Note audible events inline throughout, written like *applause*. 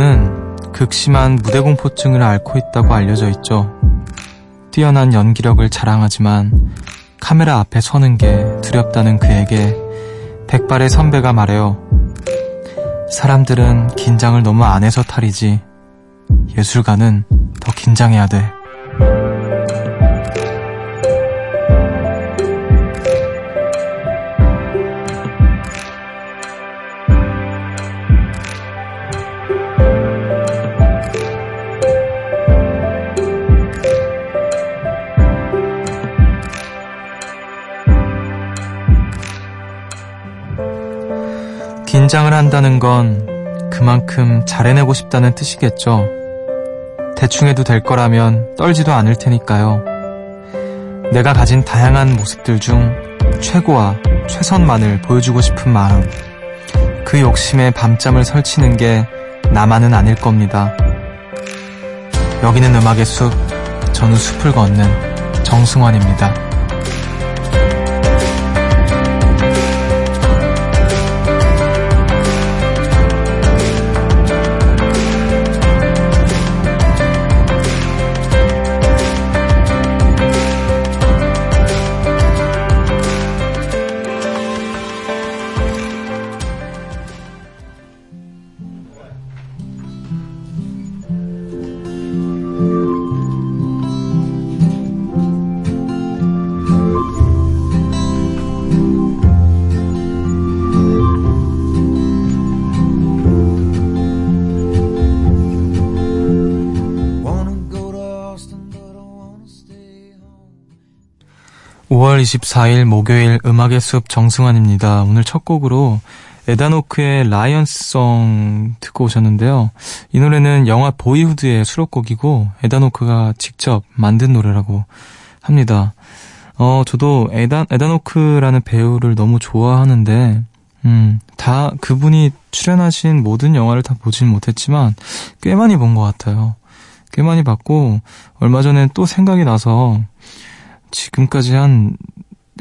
저는 극심한 무대공포증을 앓고 있다고 알려져 있죠. 뛰어난 연기력을 자랑하지만 카메라 앞에 서는 게 두렵다는 그에게 백발의 선배가 말해요. 사람들은 긴장을 너무 안 해서 탈이지. 예술가는 더 긴장해야 돼. 긴장을 한다는 건 그만큼 잘해내고 싶다는 뜻이겠죠. 대충 해도 될 거라면 떨지도 않을 테니까요. 내가 가진 다양한 모습들 중 최고와 최선만을 보여주고 싶은 마음. 그 욕심에 밤잠을 설치는 게 나만은 아닐 겁니다. 여기는 음악의 숲, 저는 숲을 걷는 정승환입니다. (5월 24일) 목요일 음악의 숲 정승환입니다. 오늘 첫 곡으로 에다노크의 라이언스송 듣고 오셨는데요. 이 노래는 영화 보이후드의 수록곡이고 에다노크가 직접 만든 노래라고 합니다. 어, 저도 에다, 에다노크라는 배우를 너무 좋아하는데, 음, 다 그분이 출연하신 모든 영화를 다 보진 못했지만 꽤 많이 본 것 같아요. 꽤 많이 봤고 얼마 전에 또 생각이 나서 지금까지 한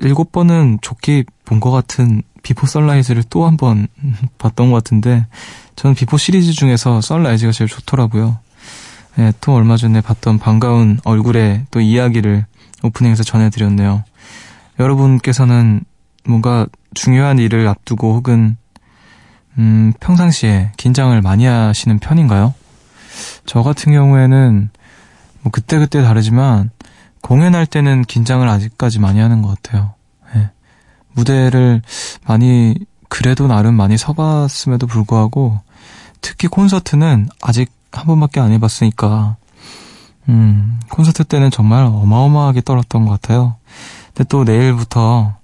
일곱 번은 좋게 본 것 같은 비포 선라이즈를 또 한 번 *laughs* 봤던 것 같은데 저는 비포 시리즈 중에서 선라이즈가 제일 좋더라고요. 네, 또 얼마 전에 봤던 반가운 얼굴의 또 이야기를 오프닝에서 전해드렸네요. 여러분께서는 뭔가 중요한 일을 앞두고 혹은 음, 평상시에 긴장을 많이 하시는 편인가요? 저 같은 경우에는 뭐 그때그때 다르지만 공연할 때는 긴장을 아직까지 많이 하는 것 같아요. 네. 무대를 많이 그래도 나름 많이 서봤음에도 불구하고 특히 콘서트는 아직 한 번밖에 안 해봤으니까 음, 콘서트 때는 정말 어마어마하게 떨었던 것 같아요. 근데 또 내일부터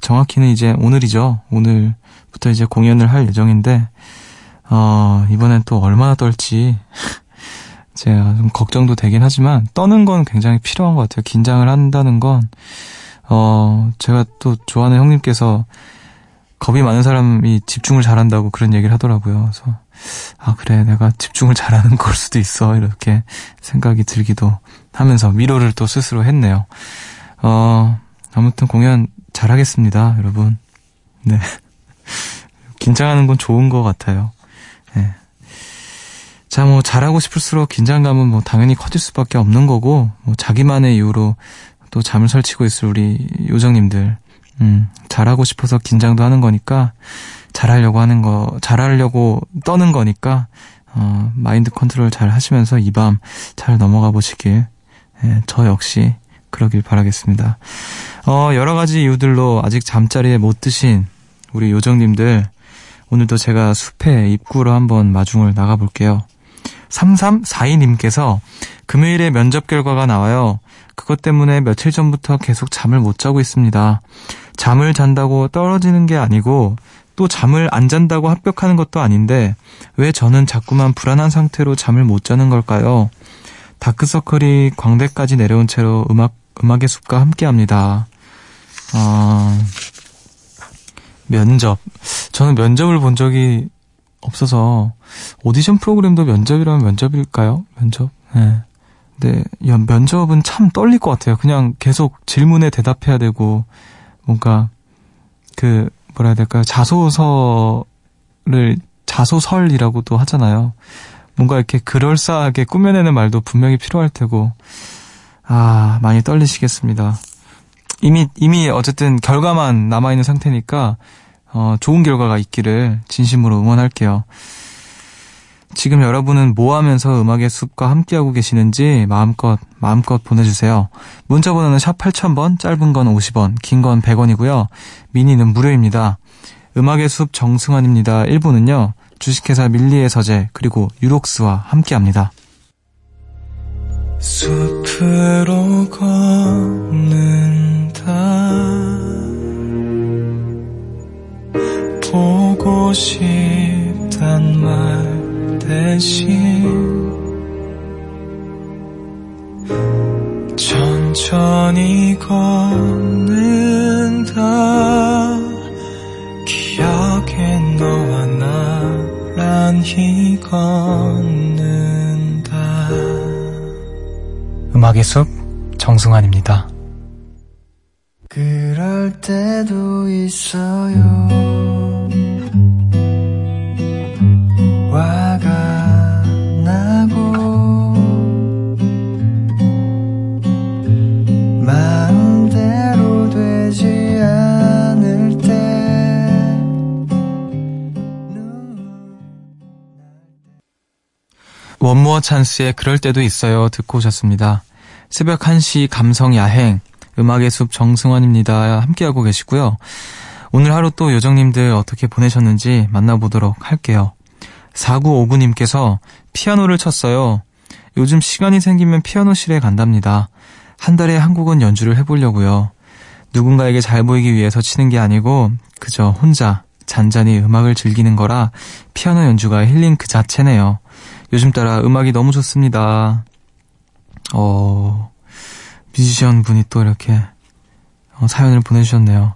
정확히는 이제 오늘이죠. 오늘부터 이제 공연을 할 예정인데 어, 이번엔 또 얼마나 떨지 제가 좀 걱정도 되긴 하지만 떠는 건 굉장히 필요한 것 같아요. 긴장을 한다는 건 어, 제가 또 좋아하는 형님께서 겁이 많은 사람이 집중을 잘한다고 그런 얘기를 하더라고요. 그래서 아 그래 내가 집중을 잘하는 걸 수도 있어 이렇게 생각이 들기도 하면서 위로를 또 스스로 했네요. 어 아무튼 공연 잘하겠습니다, 여러분. 네 *laughs* 긴장하는 건 좋은 것 같아요. 네. 자, 뭐, 잘하고 싶을수록 긴장감은 뭐, 당연히 커질 수밖에 없는 거고, 뭐, 자기만의 이유로 또 잠을 설치고 있을 우리 요정님들, 음, 잘하고 싶어서 긴장도 하는 거니까, 잘하려고 하는 거, 잘하려고 떠는 거니까, 어, 마인드 컨트롤 잘 하시면서 이 밤 잘 넘어가 보시길, 예, 저 역시 그러길 바라겠습니다. 어, 여러 가지 이유들로 아직 잠자리에 못 드신 우리 요정님들, 오늘도 제가 숲에 입구로 한번 마중을 나가볼게요. 3342님께서 금요일에 면접 결과가 나와요. 그것 때문에 며칠 전부터 계속 잠을 못 자고 있습니다. 잠을 잔다고 떨어지는 게 아니고 또 잠을 안 잔다고 합격하는 것도 아닌데 왜 저는 자꾸만 불안한 상태로 잠을 못 자는 걸까요? 다크서클이 광대까지 내려온 채로 음악, 음악의 숲과 함께 합니다. 어, 면접. 저는 면접을 본 적이 없어서 오디션 프로그램도 면접이라면 면접일까요? 면접. 네. 근데 면접은 참 떨릴 것 같아요. 그냥 계속 질문에 대답해야 되고 뭔가 그 뭐라 해야 될까요? 자소서를 자소설이라고도 하잖아요. 뭔가 이렇게 그럴싸하게 꾸며내는 말도 분명히 필요할 테고, 아, 많이 떨리시겠습니다. 이미, 이미 어쨌든 결과만 남아 있는 상태니까, 어, 좋은 결과가 있기를 진심으로 응원할게요. 지금 여러분은 뭐 하면서 음악의 숲과 함께하고 계시는지 마음껏, 마음껏 보내주세요. 문자 번호는 샵 8000번, 짧은 건 50원, 긴 건 100원이고요. 미니는 무료입니다. 음악의 숲 정승환입니다. 1부는요, 주식회사 밀리의 서재, 그리고 유록스와 함께 합니다. 숲으로 걷는다. 보고 싶단 말 대신 천천히 걷는다. 기억에 너와 나란히 걷는다. 음악의 숲 정승환입니다. 그럴 때도 있어요 원모어 찬스의 그럴 때도 있어요 듣고 오셨습니다. 새벽 1시 감성 야행 음악의 숲 정승환입니다. 함께하고 계시고요. 오늘 하루 또 요정님들 어떻게 보내셨는지 만나보도록 할게요. 4959님께서 피아노를 쳤어요. 요즘 시간이 생기면 피아노실에 간답니다. 한 달에 한 곡은 연주를 해보려고요. 누군가에게 잘 보이기 위해서 치는 게 아니고 그저 혼자 잔잔히 음악을 즐기는 거라 피아노 연주가 힐링 그 자체네요. 요즘 따라 음악이 너무 좋습니다. 어, 뮤지션 분이 또 이렇게 어, 사연을 보내주셨네요.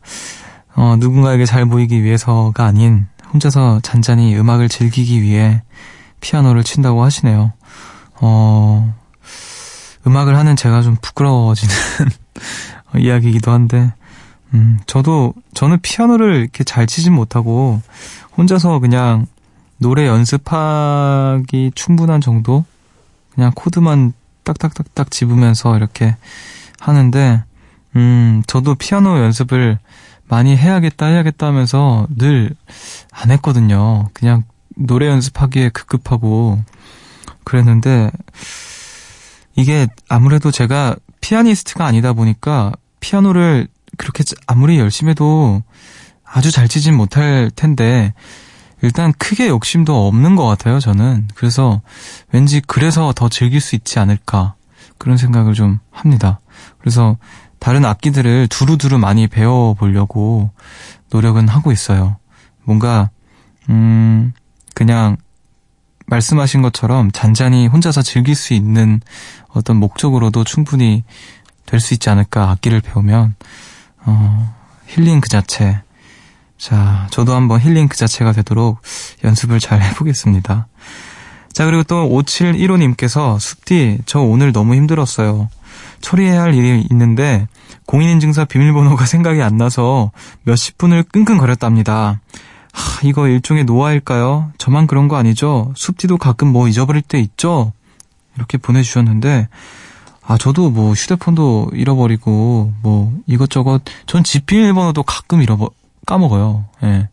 어, 누군가에게 잘 보이기 위해서가 아닌 혼자서 잔잔히 음악을 즐기기 위해 피아노를 친다고 하시네요. 어, 음악을 하는 제가 좀 부끄러워지는 *laughs* 이야기이기도 한데, 음, 저도, 저는 피아노를 이렇게 잘 치진 못하고, 혼자서 그냥 노래 연습하기 충분한 정도? 그냥 코드만 딱딱딱딱 집으면서 이렇게 하는데, 음, 저도 피아노 연습을 많이 해야겠다, 해야겠다 하면서 늘 안 했거든요. 그냥 노래 연습하기에 급급하고 그랬는데, 이게 아무래도 제가 피아니스트가 아니다 보니까 피아노를 그렇게 아무리 열심히 해도 아주 잘 치진 못할 텐데, 일단 크게 욕심도 없는 것 같아요, 저는. 그래서 왠지 그래서 더 즐길 수 있지 않을까. 그런 생각을 좀 합니다. 그래서 다른 악기들을 두루두루 많이 배워보려고 노력은 하고 있어요. 뭔가, 음, 그냥 말씀하신 것처럼 잔잔히 혼자서 즐길 수 있는 어떤 목적으로도 충분히 될 수 있지 않을까, 악기를 배우면. 어, 힐링 그 자체. 자, 저도 한번 힐링 그 자체가 되도록 연습을 잘 해보겠습니다. 자, 그리고 또 5715님께서 숲디, 저 오늘 너무 힘들었어요. 처리해야 할 일이 있는데 공인인증서 비밀번호가 *laughs* 생각이 안 나서 몇십 분을 끙끙거렸답니다. 하, 이거 일종의 노화일까요? 저만 그런 거 아니죠? 숲디도 가끔 뭐 잊어버릴 때 있죠? 이렇게 보내주셨는데, 아, 저도 뭐 휴대폰도 잃어버리고, 뭐 이것저것, 전 집 비밀번호도 가끔 잃어버, 까먹어요. 예.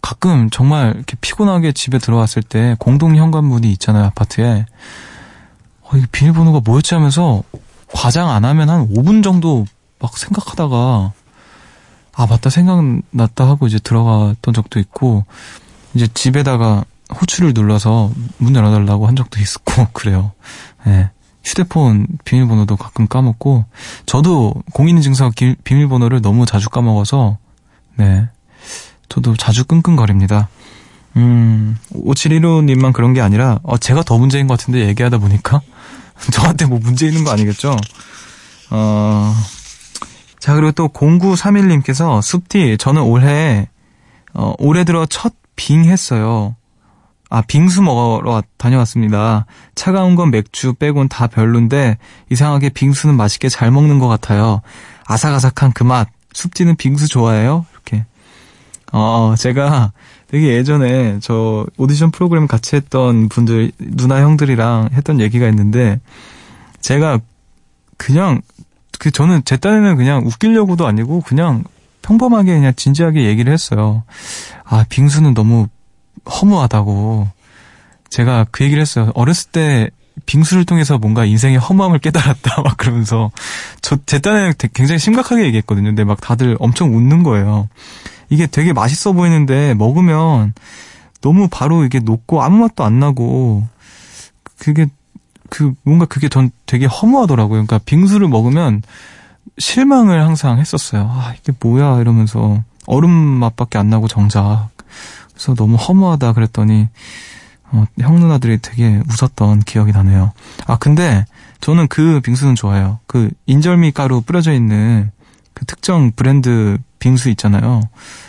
가끔 정말 이렇게 피곤하게 집에 들어왔을 때 공동 현관문이 있잖아요, 아파트에. 어, 이 비밀번호가 뭐였지 하면서 과장 안 하면 한 5분 정도 막 생각하다가 아, 맞다 생각났다 하고 이제 들어갔던 적도 있고 이제 집에다가 호출을 눌러서 문 열어달라고 한 적도 있었고 *laughs* 그래요. 예. 휴대폰 비밀번호도 가끔 까먹고 저도 공인인증서 비밀번호를 너무 자주 까먹어서 네. 저도 자주 끙끙거립니다. 음, 5715님만 그런 게 아니라, 어, 제가 더 문제인 것 같은데 얘기하다 보니까? *laughs* 저한테 뭐 문제 있는 거 아니겠죠? 어, 자, 그리고 또 0931님께서, 숲디, 저는 올해, 어, 올해 들어 첫 빙 했어요. 아, 빙수 먹으러 다녀왔습니다. 차가운 건 맥주 빼곤 다 별론데, 이상하게 빙수는 맛있게 잘 먹는 것 같아요. 아삭아삭한 그 맛, 숲디는 빙수 좋아해요? 이렇게. 어, 제가 되게 예전에 저 오디션 프로그램 같이 했던 분들, 누나 형들이랑 했던 얘기가 있는데, 제가 그냥, 그 저는 제 딴에는 그냥 웃기려고도 아니고, 그냥 평범하게 그냥 진지하게 얘기를 했어요. 아, 빙수는 너무 허무하다고. 제가 그 얘기를 했어요. 어렸을 때 빙수를 통해서 뭔가 인생의 허무함을 깨달았다. *laughs* 막 그러면서 저 제 딴에는 굉장히 심각하게 얘기했거든요. 근데 막 다들 엄청 웃는 거예요. 이게 되게 맛있어 보이는데 먹으면 너무 바로 이게 녹고 아무 맛도 안 나고 그게 그 뭔가 그게 전 되게 허무하더라고요. 그러니까 빙수를 먹으면 실망을 항상 했었어요. 아, 이게 뭐야 이러면서 얼음 맛밖에 안 나고 정작. 그래서 너무 허무하다 그랬더니 어, 형 누나들이 되게 웃었던 기억이 나네요. 아 근데 저는 그 빙수는 좋아요. 그 인절미 가루 뿌려져 있는 그 특정 브랜드 빙수 있잖아요.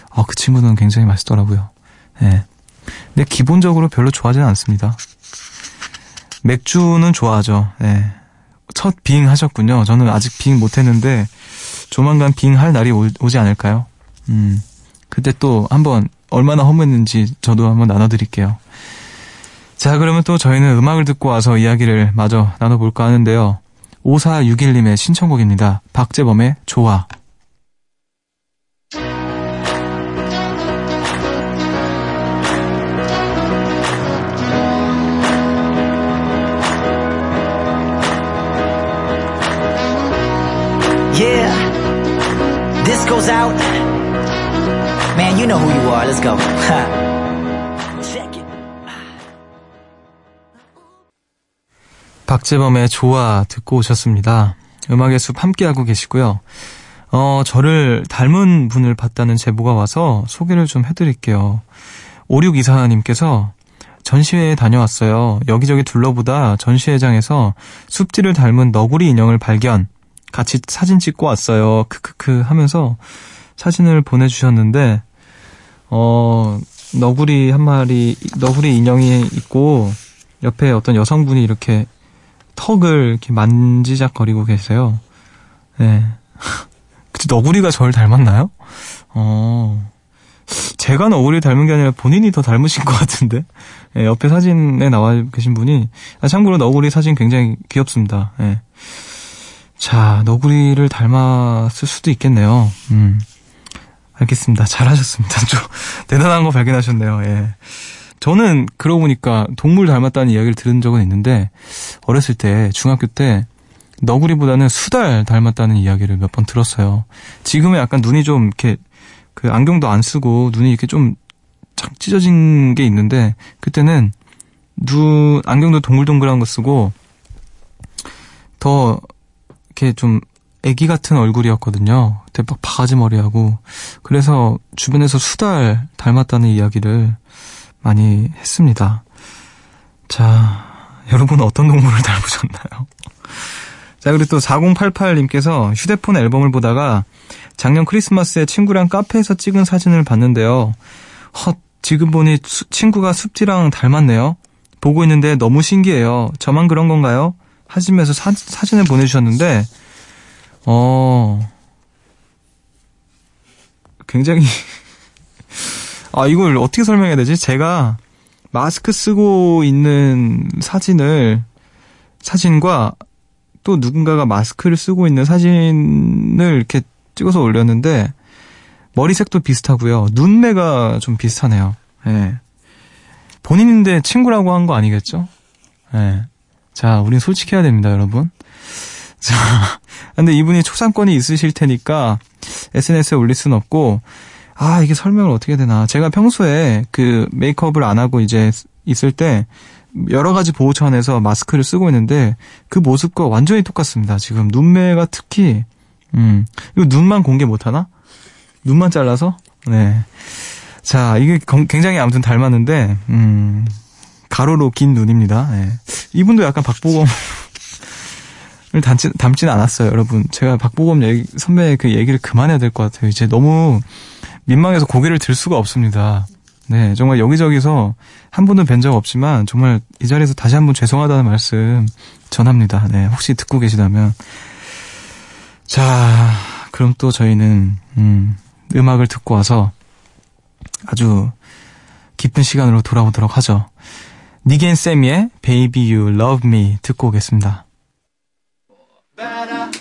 아 그 친구는 굉장히 맛있더라고요. 예. 네. 근데 기본적으로 별로 좋아하지는 않습니다. 맥주는 좋아하죠. 예. 네. 첫빙 하셨군요. 저는 아직 빙 못했는데 조만간 빙할 날이 오, 지 않을까요? 음. 그때 또 한번 얼마나 허무했는지 저도 한번 나눠드릴게요. 자, 그러면 또 저희는 음악을 듣고 와서 이야기를 마저 나눠볼까 하는데요. 5461님의 신청곡입니다. 박재범의 좋아. goes out. Man, you know who you are. Let's go. *laughs* 박재범의 좋아 듣고 오셨습니다. 음악의 숲 함께하고 계시고요. 어, 저를 닮은 분을 봤다는 제보가 와서 소개를 좀 해드릴게요. 5624님께서 전시회에 다녀왔어요. 여기저기 둘러보다 전시회장에서 숲지를 닮은 너구리 인형을 발견. 같이 사진 찍고 왔어요. 크크크 하면서 사진을 보내주셨는데, 어, 너구리 한 마리, 너구리 인형이 있고, 옆에 어떤 여성분이 이렇게 턱을 이렇게 만지작거리고 계세요. 네. *laughs* 그치, 너구리가 저를 닮았나요? 어, 제가 너구리 닮은 게 아니라 본인이 더 닮으신 것 같은데. 네, 옆에 사진에 나와 계신 분이, 아, 참고로 너구리 사진 굉장히 귀엽습니다. 네. 자, 너구리를 닮았을 수도 있겠네요. 음. 알겠습니다. 잘하셨습니다. 좀 *laughs* 대단한 거 발견하셨네요. 예. 저는 그러고 보니까 동물 닮았다는 이야기를 들은 적은 있는데 어렸을 때 중학교 때 너구리보다는 수달 닮았다는 이야기를 몇 번 들었어요. 지금은 약간 눈이 좀 이렇게 그 안경도 안 쓰고 눈이 이렇게 좀 찢어진 게 있는데 그때는 눈 안경도 동글동글한 거 쓰고 더 이렇게 좀 애기 같은 얼굴이었거든요. 대박 바가지 머리하고. 그래서 주변에서 수달 닮았다는 이야기를 많이 했습니다. 자, 여러분은 어떤 동물을 *laughs* 닮으셨나요? 자, 그리고 또 4088님께서 휴대폰 앨범을 보다가 작년 크리스마스에 친구랑 카페에서 찍은 사진을 봤는데요. 헛, 지금 보니 수, 친구가 숲지랑 닮았네요. 보고 있는데 너무 신기해요. 저만 그런 건가요? 하시면서 사, 사진을 보내주셨는데, 어, 굉장히, *laughs* 아, 이걸 어떻게 설명해야 되지? 제가 마스크 쓰고 있는 사진을, 사진과 또 누군가가 마스크를 쓰고 있는 사진을 이렇게 찍어서 올렸는데, 머리색도 비슷하고요. 눈매가 좀 비슷하네요. 예. 네. 본인인데 친구라고 한 거 아니겠죠? 예. 네. 자, 우린 솔직해야 됩니다, 여러분. 자, *laughs* 근데 이분이 초상권이 있으실 테니까 SNS에 올릴 수는 없고, 아, 이게 설명을 어떻게 되나. 제가 평소에 그 메이크업을 안 하고 이제 있을 때 여러 가지 보호 차원에서 마스크를 쓰고 있는데 그 모습과 완전히 똑같습니다. 지금 눈매가 특히, 음, 이거 눈만 공개 못 하나? 눈만 잘라서? 네. 자, 이게 굉장히 아무튼 닮았는데, 음, 가로로 긴 눈입니다. 네. 이분도 약간 박보검 을 *laughs* 닮지, 닮지는 않았어요, 여러분. 제가 박보검 얘기, 선배의 그 얘기를 그만해야 될 것 같아요. 이제 너무 민망해서 고개를 들 수가 없습니다. 네, 정말 여기저기서 한 분은 뵌 적 없지만 정말 이 자리에서 다시 한번 죄송하다는 말씀 전합니다. 네, 혹시 듣고 계시다면. 자, 그럼 또 저희는, 음, 음악을 듣고 와서 아주 기쁜 시간으로 돌아오도록 하죠. 니겐 세미의 Baby You Love Me 듣고 오겠습니다. Better,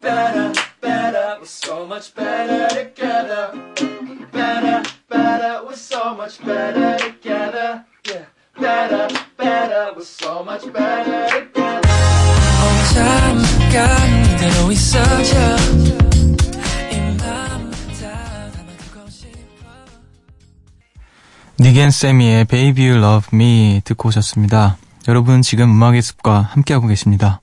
better, better we're so much better together. Better, better, we're so much better together. Yeah. Better, better, we're so much better together. 잠깐 이대로 있어줘. 니겐 세미의 Baby You Love Me 듣고 오셨습니다. 여러분 지금 음악의 숲과 함께하고 계십니다.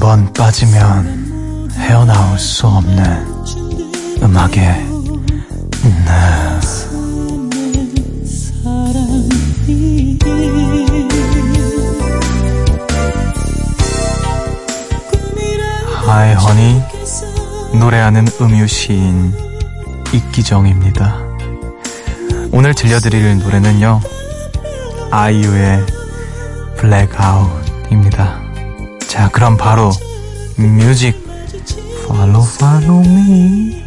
한번 빠지면 헤어나올 수 없는 음악의 늪. 하이 허니 노래하는 음유 시인 이기정입니다. 오늘 들려드릴 노래는요. 아이유의 블랙아웃입니다. 자, 그럼 바로 뮤직 follow follow me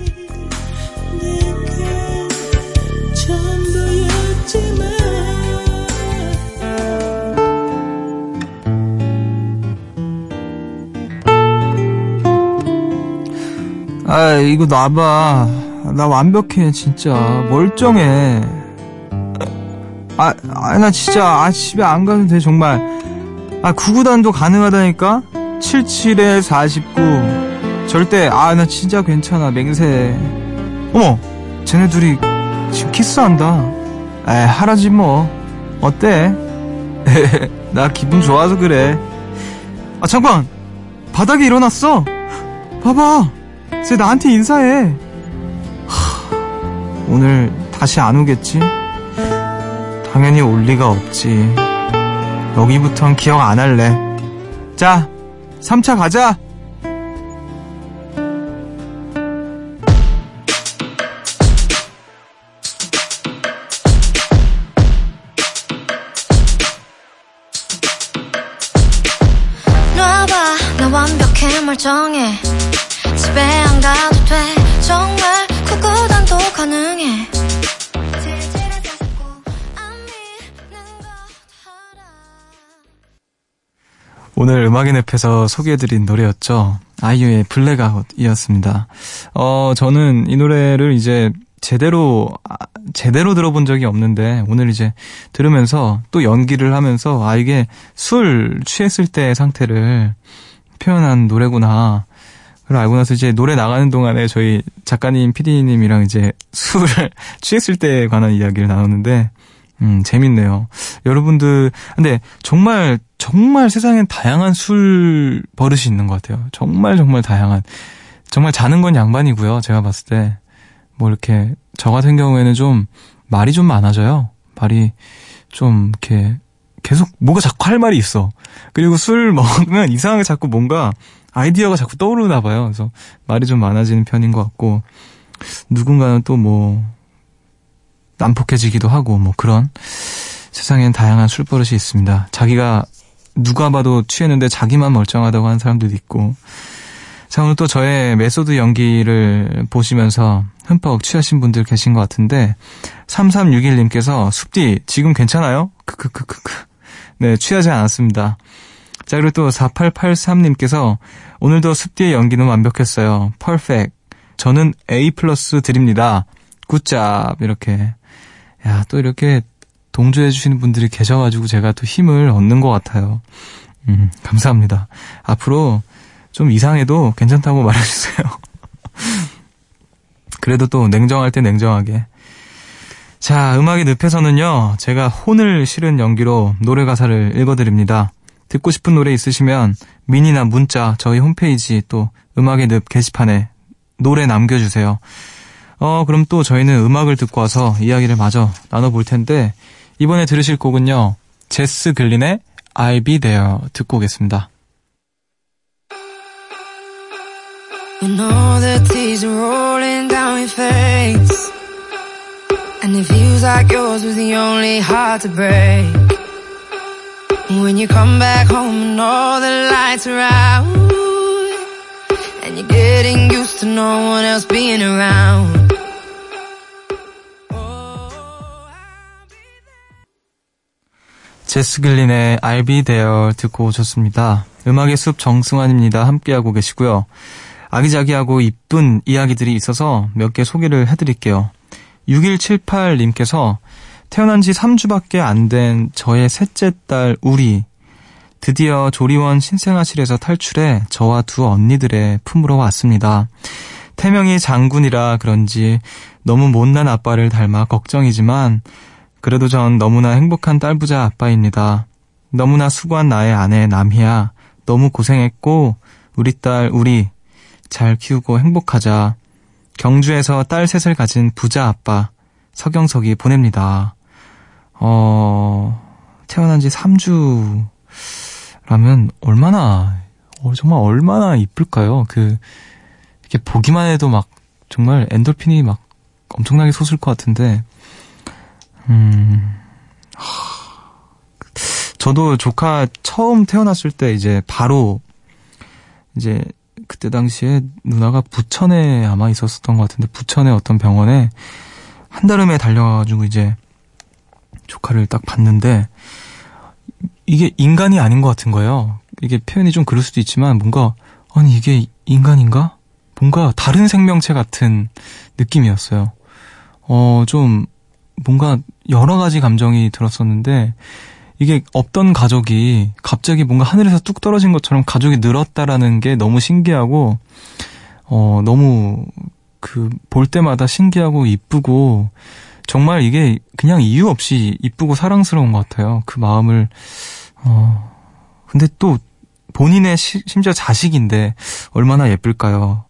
아, 이거 놔봐. 나 완벽해, 진짜. 멀쩡해. 아, 아, 나 진짜, 아, 집에 안 가도 돼, 정말. 아, 구구단도 가능하다니까? 77에 49. 절대, 아, 나 진짜 괜찮아, 맹세. 어머, 쟤네 둘이 지금 키스한다. 에, 하라지 뭐. 어때? *laughs* 나 기분 좋아서 그래. 아, 잠깐! 바닥에 일어났어! 봐봐! 쟤 나한테 인사해. 하, 오늘 다시 안 오겠지? 당연히 올 리가 없지. 여기부턴 기억 안 할래. 자, 3차 가자! 완벽해 멀쩡해. 집에 안 가도 돼 정말 구구단도 가능해 오늘 음악의 늪에서 소개해드린 노래였죠. 아이유의 블랙아웃이었습니다. 어, 저는 이 노래를 이제 제대로, 아, 제대로 들어본 적이 없는데, 오늘 이제 들으면서 또 연기를 하면서, 아, 이게 술 취했을 때의 상태를 표현한 노래구나. 그걸 알고 나서 이제 노래 나가는 동안에 저희 작가님, PD님이랑 이제 술을 *laughs* 취했을 때에 관한 이야기를 나누는데, 음, 재밌네요. 여러분들, 근데 정말, 정말 세상엔 다양한 술 버릇이 있는 것 같아요. 정말, 정말 다양한. 정말 자는 건 양반이고요. 제가 봤을 때. 뭐 이렇게, 저 같은 경우에는 좀, 말이 좀 많아져요. 말이 좀, 이렇게, 계속 뭐가 자꾸 할 말이 있어. 그리고 술 먹으면 이상하게 자꾸 뭔가 아이디어가 자꾸 떠오르나 봐요. 그래서 말이 좀 많아지는 편인 것 같고 누군가는 또 뭐 난폭해지기도 하고 뭐 그런 세상엔 다양한 술버릇이 있습니다. 자기가 누가 봐도 취했는데 자기만 멀쩡하다고 하는 사람들도 있고 자 오늘 또 저의 메소드 연기를 보시면서 흠뻑 취하신 분들 계신 것 같은데 3361님께서 숲디 지금 괜찮아요? 크크크크크 네 취하지 않았습니다. 자, 그리고 또 4883님께서 오늘도 숲디의 연기는 완벽했어요. perfect. 저는 A 플러스 드립니다. good job. 이렇게. 야, 또 이렇게 동조해주시는 분들이 계셔가지고 제가 또 힘을 얻는 것 같아요. 음, 감사합니다. 앞으로 좀 이상해도 괜찮다고 *laughs* 말해주세요. 그래도 또 냉정할 때 냉정하게. 자, 음악의 늪에서는요, 제가 혼을 실은 연기로 노래 가사를 읽어드립니다. 듣고 싶은 노래 있으시면 미니나 문자, 저희 홈페이지 또 음악의 늪 게시판에 노래 남겨주세요. 어, 그럼 또 저희는 음악을 듣고 와서 이야기를 마저 나눠볼 텐데, 이번에 들으실 곡은요, 제스 글린의 I'll Be There 듣고 오겠습니다. You know the tears are rolling down your face And it feels like yours was the only heart to break When you come back home and all the lights are out And you're getting used to no one else being around 제스 글린의 I'll be there 듣고 오셨습니다. 음악의 숲 정승환입니다. 함께하고 계시고요. 아기자기하고 이쁜 이야기들이 있어서 몇 개 소개를 해드릴게요. 6178님께서 태어난 지 3주밖에 안 된 저의 셋째 딸 우리 드디어 조리원 신생아실에서 탈출해 저와 두 언니들의 품으로 왔습니다. 태명이 장군이라 그런지 너무 못난 아빠를 닮아 걱정이지만 그래도 전 너무나 행복한 딸부자 아빠입니다. 너무나 수고한 나의 아내 남희야. 너무 고생했고 우리 딸 우리 잘 키우고 행복하자. 경주에서 딸 셋을 가진 부자 아빠 서경석이 보냅니다. 어, 태어난 지 3주라면 얼마나, 어, 정말 얼마나 이쁠까요? 그, 이렇게 보기만 해도 막 정말 엔돌핀이 막 엄청나게 솟을 것 같은데, 음, 저도 조카 처음 태어났을 때 이제 바로 이제 그때 당시에 누나가 부천에 아마 있었었던 것 같은데 부천의 어떤 병원에 한달음에 달려가지고 이제 조카를 딱 봤는데 이게 인간이 아닌 것 같은 거예요. 이게 표현이 좀 그럴 수도 있지만 뭔가 아니 이게 인간인가? 뭔가 다른 생명체 같은 느낌이었어요. 어, 좀 뭔가 여러 가지 감정이 들었었는데 이게 없던 가족이 갑자기 뭔가 하늘에서 뚝 떨어진 것처럼 가족이 늘었다라는 게 너무 신기하고 어 너무 그 볼 때마다 신기하고 이쁘고 정말 이게 그냥 이유 없이 이쁘고 사랑스러운 것 같아요. 그 마음을 어 근데 또 본인의 시, 심지어 자식인데 얼마나 예쁠까요?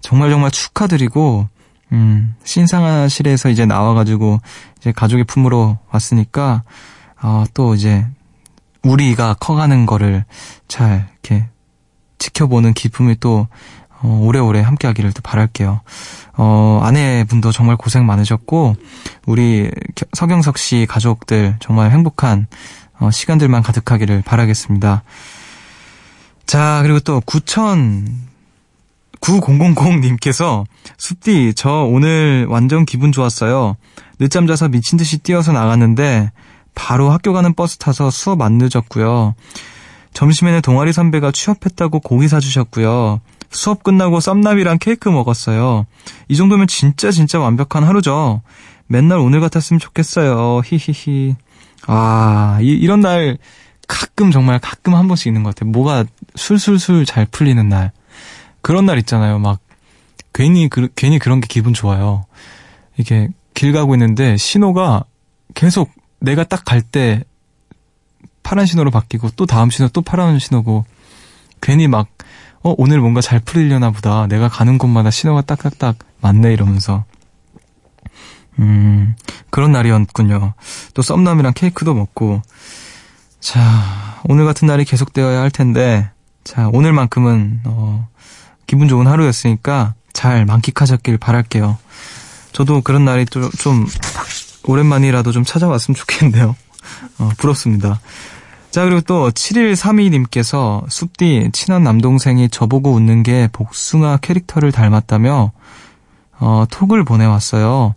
정말 정말 축하드리고 음, 신상아실에서 이제 나와가지고 이제 가족의 품으로 왔으니까 어, 또 이제 우리가 커가는 거를 잘 이렇게 지켜보는 기쁨이 또 어, 오래오래 함께하기를 또 바랄게요. 어, 아내분도 정말 고생 많으셨고 우리 서경석 씨 가족들 정말 행복한 어, 시간들만 가득하기를 바라겠습니다. 자 그리고 또 9천 9000님께서 숲디 저 오늘 완전 기분 좋았어요. 늦잠 자서 미친 듯이 뛰어서 나갔는데 바로 학교 가는 버스 타서 수업 안 늦었고요. 점심에는 동아리 선배가 취업했다고 고기 사주셨고요. 수업 끝나고 썸남이랑 케이크 먹었어요. 이 정도면 진짜 진짜 완벽한 하루죠. 맨날 오늘 같았으면 좋겠어요. 히히히. 아, 이, 이런 날 가끔 정말 가끔 한 번씩 있는 것 같아요. 뭐가 술술술 잘 풀리는 날. 그런 날 있잖아요. 막 괜히 그, 괜히 그런 게 기분 좋아요. 이게 길 가고 있는데 신호가 계속 내가 딱 갈 때 파란 신호로 바뀌고 또 다음 신호 또 파란 신호고 괜히 막 어, 오늘 뭔가 잘 풀리려나 보다. 내가 가는 곳마다 신호가 딱딱딱 맞네 이러면서. 음, 그런 날이었군요. 또 썸남이랑 케이크도 먹고. 자, 오늘 같은 날이 계속되어야 할 텐데, 자, 오늘만큼은, 어, 기분 좋은 하루였으니까 잘 만끽하셨길 바랄게요. 저도 그런 날이 좀, 좀 오랜만이라도 좀 찾아왔으면 좋겠네요. *laughs* 어, 부럽습니다. 자, 그리고 또 7132님께서 숲디 친한 남동생이 저보고 웃는 게 복숭아 캐릭터를 닮았다며 어, 톡을 보내왔어요.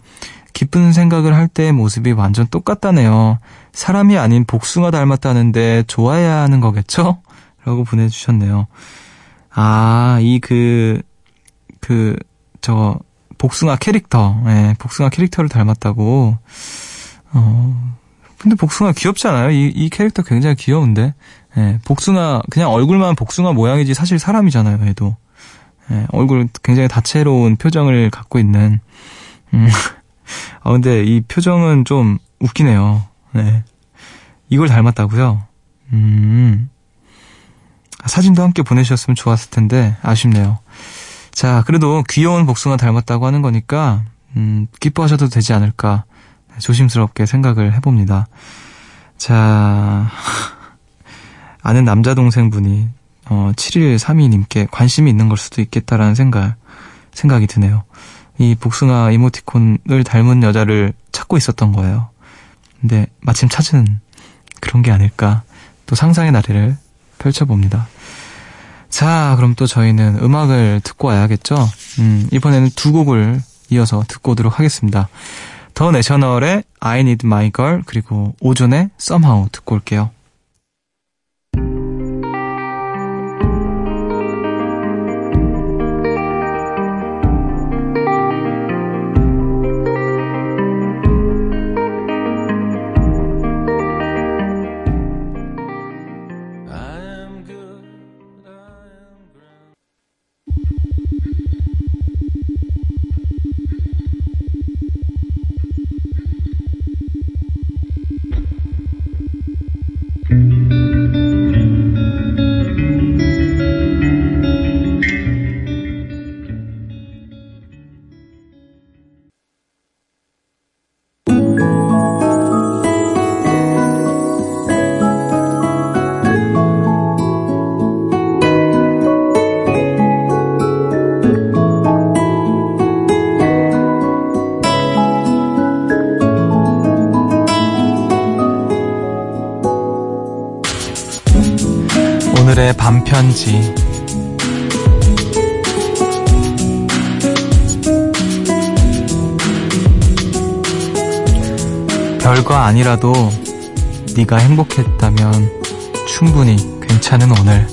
기쁜 생각을 할 때의 모습이 완전 똑같다네요. 사람이 아닌 복숭아 닮았다는데 좋아해야 하는 거겠죠? 라고 보내주셨네요. 아, 이 그, 그, 저, 복숭아 캐릭터, 예, 복숭아 캐릭터를 닮았다고, 어, 근데 복숭아 귀엽지 않아요? 이, 이 캐릭터 굉장히 귀여운데. 예, 복숭아, 그냥 얼굴만 복숭아 모양이지 사실 사람이잖아요, 얘도. 예, 얼굴 굉장히 다채로운 표정을 갖고 있는. 음. *laughs* 아, 근데 이 표정은 좀 웃기네요. 네. 이걸 닮았다고요? 음. 사진도 함께 보내주셨으면 좋았을 텐데, 아쉽네요. 자, 그래도 귀여운 복숭아 닮았다고 하는 거니까, 음, 기뻐하셔도 되지 않을까, 조심스럽게 생각을 해봅니다. 자, *laughs* 아는 남자 동생분이, 어, 7132님께 관심이 있는 걸 수도 있겠다라는 생각, 생각이 드네요. 이 복숭아 이모티콘을 닮은 여자를 찾고 있었던 거예요. 근데 마침 찾은 그런 게 아닐까. 또 상상의 나래를 펼쳐봅니다. 자, 그럼 또 저희는 음악을 듣고 와야겠죠? 음, 이번에는 두 곡을 이어서 듣고 오도록 하겠습니다. 더 내셔널의 I Need My Girl 그리고 오존의 Somehow 듣고 올게요. 아니라도 네가 행복했다면 충분히 괜찮은 오늘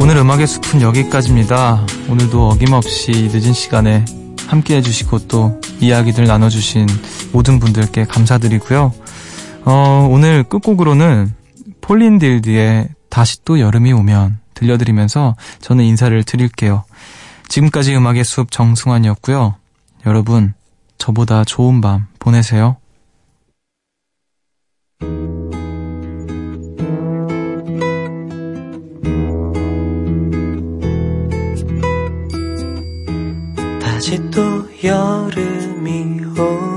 오늘 음악의 숲은 여기까지입니다. 오늘도 어김없이 늦은 시간에 함께 해주시고 또 이야기들 나눠주신 모든 분들께 감사드리고요. 어, 오늘 끝곡으로는 폴린 딜드의 다시 또 여름이 오면 들려드리면서 저는 인사를 드릴게요. 지금까지 음악의 숲 정승환이었고요. 여러분, 저보다 좋은 밤 보내세요. 다시 또 여름이 오